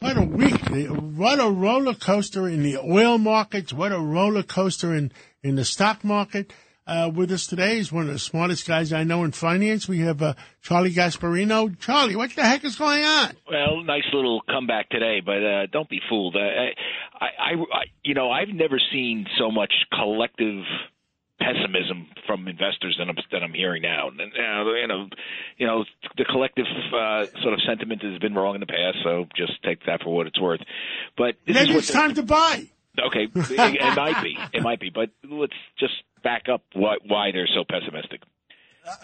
What a week. What a roller coaster in the oil markets. What a roller coaster in, in the stock market. Uh, with us today is one of the smartest guys I know in finance. We have uh, Charlie Gasparino. Charlie, what the heck is going on? Well, nice little comeback today, but uh, don't be fooled. I, I, I, you know, I've never seen so much collective pessimism from investors that I'm that I'm hearing now. And you know, you know, the collective uh, sort of sentiment has been wrong in the past, so just take that for what it's worth. But maybe it's time to buy. Okay, it, it might be, it might be, but let's just back up why, why they're so pessimistic.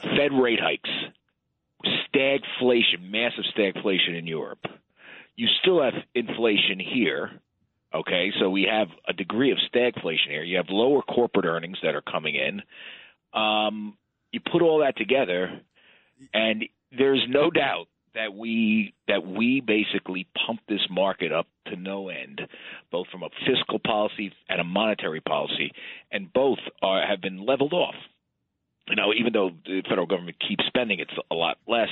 Fed rate hikes, stagflation, massive stagflation in Europe. You still have inflation here. Okay, so we have a degree of stagflation here. You have lower corporate earnings that are coming in. Um, you put all that together, and there's no doubt that we that we basically pump this market up to no end, both from a fiscal policy and a monetary policy, and both are have been leveled off. You know, even though the federal government keeps spending, it's a lot less.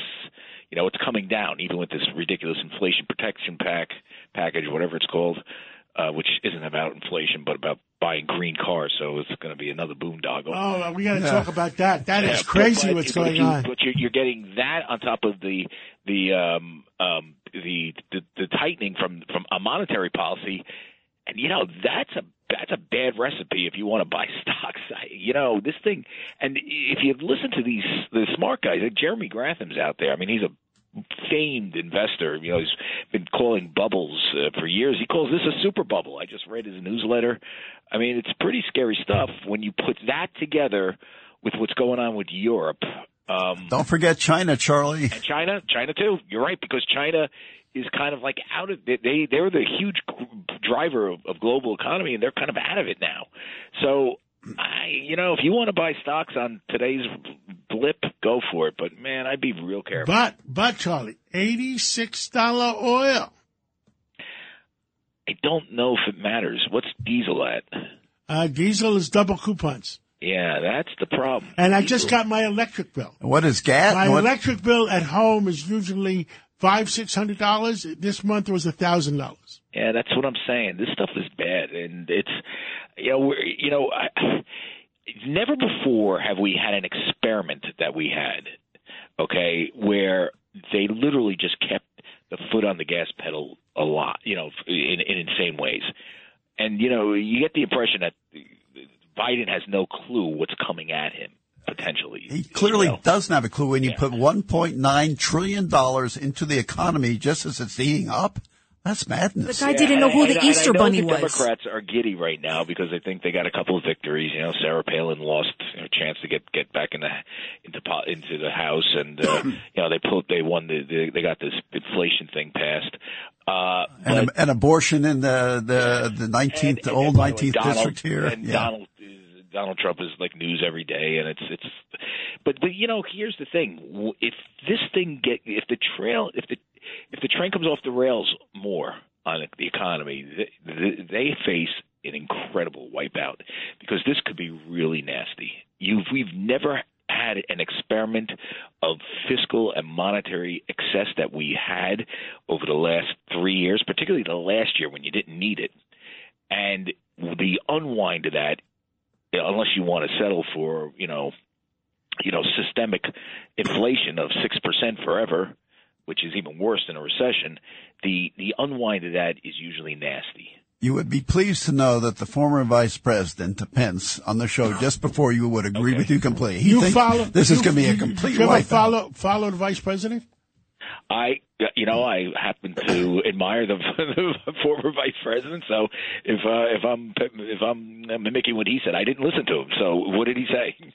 You know, it's coming down, even with this ridiculous inflation protection pack package, whatever it's called uh, which isn't about inflation, but about buying green cars. So it's going to be another boondoggle. Oh, we got to yeah. talk about that. That yeah, is crazy. But, what's going you, on? But you're, you're getting that on top of the the um, um, the, the the tightening from from a monetary policy, and you know that's a that's a bad recipe if you want to buy stocks. You know this thing, and if you listen to these the smart guys, like Jeremy Grantham out there. I mean, he's a famed investor. You know, he's been calling bubbles uh, for years. He calls this a super bubble. I just read his newsletter. I mean, it's pretty scary stuff when you put that together with what's going on with Europe. Um, Don't forget China, Charlie. And China, China too. You're right because China is kind of like out of they they they're the huge driver of, of global economy and they're kind of out of it now. So I, you know, if you want to buy stocks on today's blip, go for it. But man, I'd be real careful. But, but Charlie, eighty-six dollar oil. I don't know if it matters. What's diesel at? Uh, diesel is double coupons. Yeah, that's the problem. And I just got my electric bill. What is gas? My what? electric bill at home is usually five, six hundred dollars. This month it was a thousand dollars. Yeah, that's what I'm saying. This stuff is bad, and it's you know we're, you know I, never before have we had an experiment that we had, okay, where they literally just kept the foot on the gas pedal a lot, you know, in, in insane ways, and you know you get the impression that Biden has no clue what's coming at him potentially. He clearly you know? doesn't have a clue when you Yeah. put 1.9 trillion dollars into the economy just as it's eating up. That's madness. The guy didn't know who and- the and I Easter know Bunny the was. Democrats are giddy right now because they think they got a couple of victories. You know, Sarah Palin lost you know, a chance to get get back in the into into the House, and uh, you know they pulled they won the, the they got this inflation thing passed. Uh, and, but- an abortion in the the the 19th the old and by the way, 19th district here. And Yeah. Donald Donald Trump is like news every day, and it's it's. But but you know, here's the thing: if this thing get if the trail if the if the train comes off the rails more on the economy, they, they face an incredible wipeout because this could be really nasty. You've we've never had an experiment of fiscal and monetary excess that we had over the last three years, particularly the last year when you didn't need it. And the unwind of that, unless you want to settle for, you know, you know, systemic inflation of six percent forever, which is even worse than a recession, the the unwind of that is usually nasty. You would be pleased to know that the former Vice President Pence on the show just before you would agree Okay. with you completely. He You follow. this is going to be a complete You ever wipeout. follow follow the vice president? I, you know, I happen to admire the, the former vice president. So if uh, if I'm if I'm mimicking what he said, I didn't listen to him. So what did he say?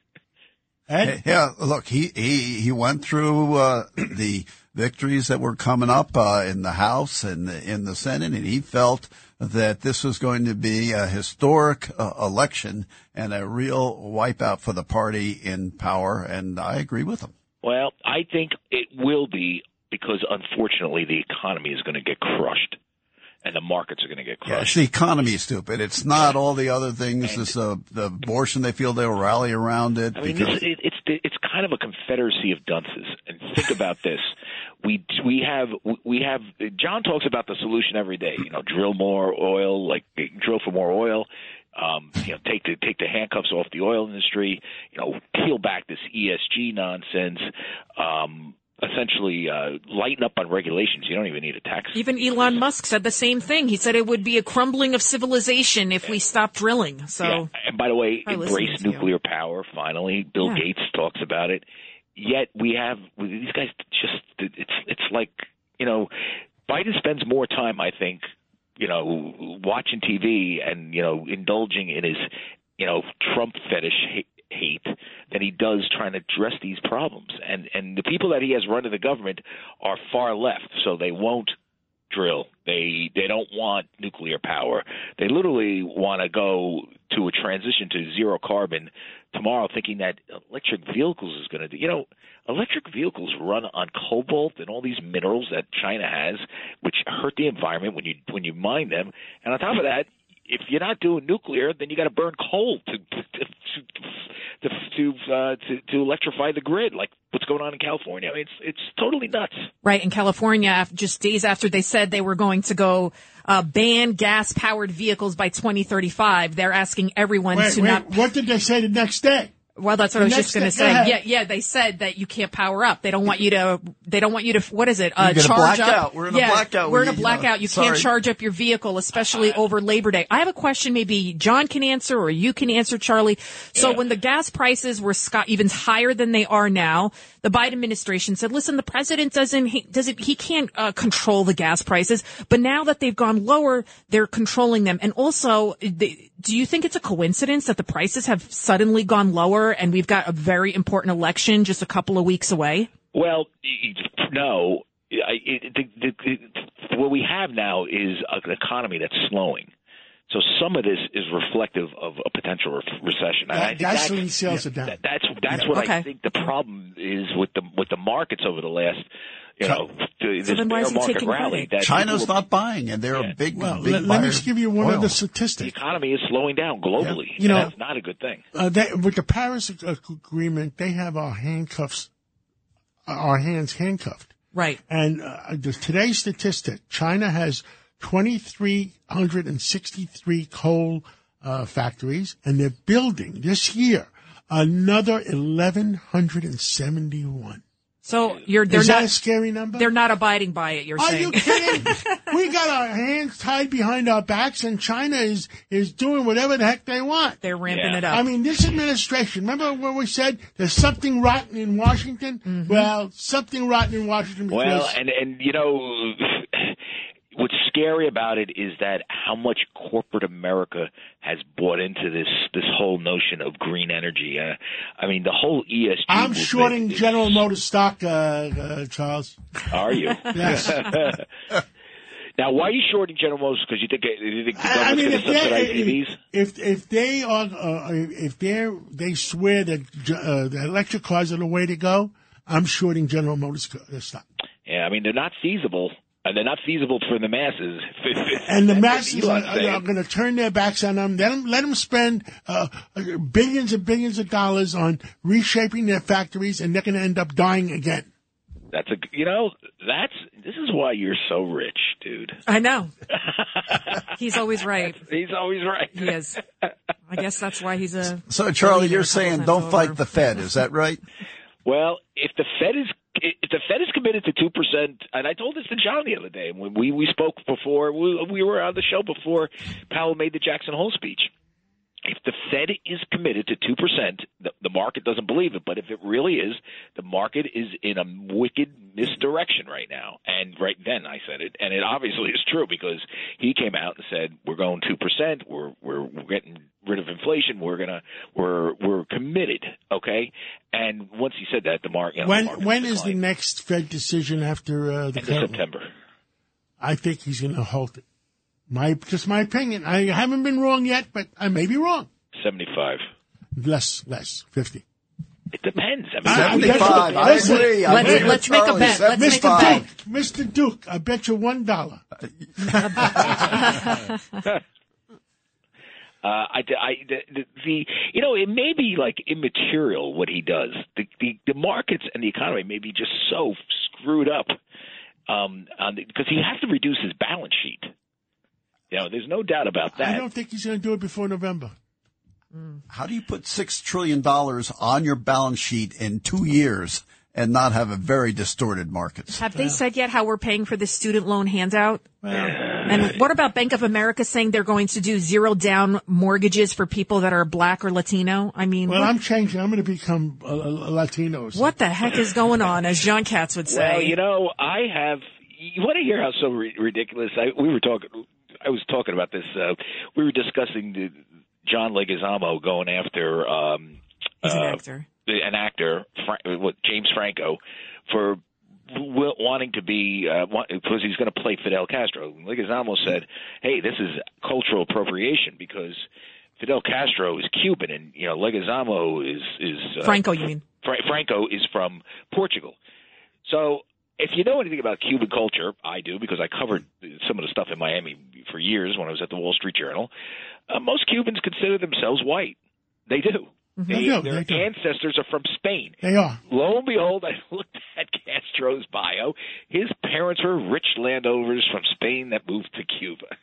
Ed? Yeah, look, he he he went through uh, the victories that were coming up uh, in the House and in the Senate, and he felt that this was going to be a historic uh, election and a real wipeout for the party in power. And I agree with him. Well, I think it will be because unfortunately the economy is going to get crushed and the markets are going to get Yeah, crushed. it's the economy, is stupid. It's not all the other things. This uh, the abortion. They feel they'll rally around it I mean, because this, it, it's it's kind of a confederacy of dunces. And think about this: we we have we have John talks about the solution every day. You know, drill more oil, like drill for more oil. Um, you know, take the take the handcuffs off the oil industry. You know, peel back this ESG nonsense. Um, essentially, uh, lighten up on regulations. You don't even need a tax. Even Elon Musk said the same thing. He said it would be a crumbling of civilization if we stopped drilling. So Yeah. And by the way, embrace to you. nuclear power. Finally, Bill Yeah. Gates talks about it. Yet we have these guys. Just it's it's like you know, Biden spends more time, I think, you know, watching TV and you know, indulging in his you know Trump fetish hate, than he does trying to address these problems. And and the people that he has run to the government are far left, so they won't drill. They they don't want nuclear power. They literally want to go to a transition to zero carbon tomorrow, thinking that electric vehicles is going to do. You know, electric vehicles run on cobalt and all these minerals that China has, which hurt the environment when you when you mine them. And on top of that, if you're not doing nuclear, then you got to burn coal to to to to, uh, to to electrify the grid, like what's going on in California. I mean, it's it's totally nuts. right in California, af- just days after they said they were going to go uh, ban gas powered vehicles by 2035, they're asking everyone Wait, to wait, not. what did they say the next day? Well, that's what I was just going to say. go. Yeah, yeah. They said that you can't power up. They don't want you to. They don't want you to. What is it? Uh, You get charge blackout. up. We're in a yeah, blackout. We're in a blackout. You sorry. can't charge up your vehicle, especially over Labor Day. I have a question. Maybe John can answer, or you can answer, Charlie. So when the gas prices were sky, even higher than they are now, the Biden administration said, "Listen, the president doesn't. He doesn't. He can't uh, control the gas prices. But now that they've gone lower, they're controlling them. And also, they, do you think it's a coincidence that the prices have suddenly gone lower, and we've got a very important election just a couple of weeks away? Well, y- y- no. I, it, the, the, the, what we have now is an economy that's slowing. So some of this is reflective of a potential re- recession. And I think Gasoline that's- sales are down. that- that's that's Yeah. what Okay. I think the problem is with the with the markets over the last, you know, the, this bear market rally. That China's people- not buying, and they're Yeah. a big, Well, big let, let me just give you one of one oil. other the economy is slowing down globally. You know- that's not a good thing. Uh, they, with the Paris agreement, they have our handcuffs, uh, our hands handcuffed. Right. And uh, today's statistic, China has 2,363 coal uh, factories, and they're building this year another 1,171. So you're they're Is that a scary number? they're not abiding by it. You're Are saying Are you kidding? we got our hands tied behind our backs, and China is is doing whatever the heck they want. they're ramping Yeah. it up. I mean, this administration, remember when we said there's something rotten in Washington? Mm-hmm. Well, something rotten in Washington because Well, and and you know, what's scary about it is that how much corporate America has bought into this this whole notion of green energy. Uh, I mean, the whole ESG. I'm shorting is- General Motors stock, uh, uh, Charles. Are you? Yes. now, why are you shorting General Motors? Because you think you think the I government's mean, going if to subsidize EVs? if if they are uh, if they they swear that uh, the electric cars are the way to go, I'm shorting General Motors uh, stock. Yeah, I mean they're not feasible, and they're not feasible for the masses. And the masses are, are going to turn their backs on them. Let them, let them spend uh, billions and billions of dollars on reshaping their factories, and they're going to end up dying again. That's a you know that's this is why you're so rich, dude. I know. He's always right. He's always right. He is. I guess that's why he's a. So, Charlie, you're saying don't over. fight the Fed. Is that right? Well, if the Fed is if the Fed is committed to two percent, and I told this to John the other day when we we spoke before we, we were on the show before Powell made the Jackson Hole speech. If the Fed is committed to two percent, the, the market doesn't believe it. But if it really is, the market is in a wicked misdirection right now. And right then I said it, and it obviously is true because he came out and said we're going two percent. We're we're we're getting rid of inflation. We're gonna we're we're committed. Okay, and once he said that, the market. You know, when the market when is the next Fed decision after uh, the? September? I think he's going to halt it. My just my opinion. I haven't been wrong yet, but I may be wrong. Seventy five. Less, less, fifty. It depends. I mean, I- I- 75. I Listen, agree. I let's- agree with let's make a bet. Let's make a bet. Mr. Duke, I bet you one dollar. Uh, I, I, the, the, the, you know, it may be like immaterial what he does. The, the, the markets and the economy may be just so screwed up um, because he has to reduce his balance sheet. You know, there's no doubt about that. I don't think he's going to do it before November. Mm. How do you put six trillion dollars on your balance sheet in two years and not have a very distorted market? Have they said yet how we're paying for the student loan handout? Well, And what about Bank of America saying they're going to do zero down mortgages for people that are black or Latino? I mean, well, what, I'm changing. I'm going to become a, a Latino. or what the heck is going on, as John Katz would say? Well, you know, I have. You want to hear how so ri- ridiculous? I we were talking. I was talking about this. Uh, we were discussing the, John Leguizamo going after um, He's an uh, actor. an actor, Fra- what, James Franco, for w- wanting to be uh, want, because he's going to play Fidel Castro. Leguizamo said, "Hey, this is cultural appropriation because." Fidel Castro is Cuban, and you know Leguizamo is is uh, Franco, you mean? Fra- Franco is from Portugal. So if you know anything about Cuban culture, I do because I covered some of the stuff in Miami for years when I was at the Wall Street Journal. Uh, most Cubans consider themselves white. They do. Mm-hmm. They do, their they do. ancestors are from Spain. They are. Lo and behold, I looked at Castro's bio. His parents were rich landowners from Spain that moved to Cuba.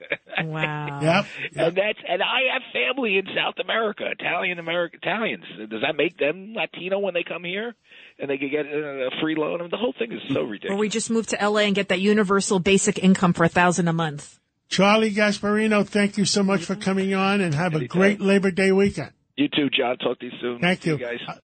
Wow. Yep. yep. And that's and I have family in South America, Italian American Italians. Does that make them Latino when they come here and they could get uh, a free loan? I mean, the whole thing is so mm. ridiculous. Or we just move to LA and get that universal basic income for a thousand a month. Charlie Gasparino, thank you so much for coming on and have a great Labor Day weekend. You too, John. Talk to you soon. Thank See you. guys. Uh,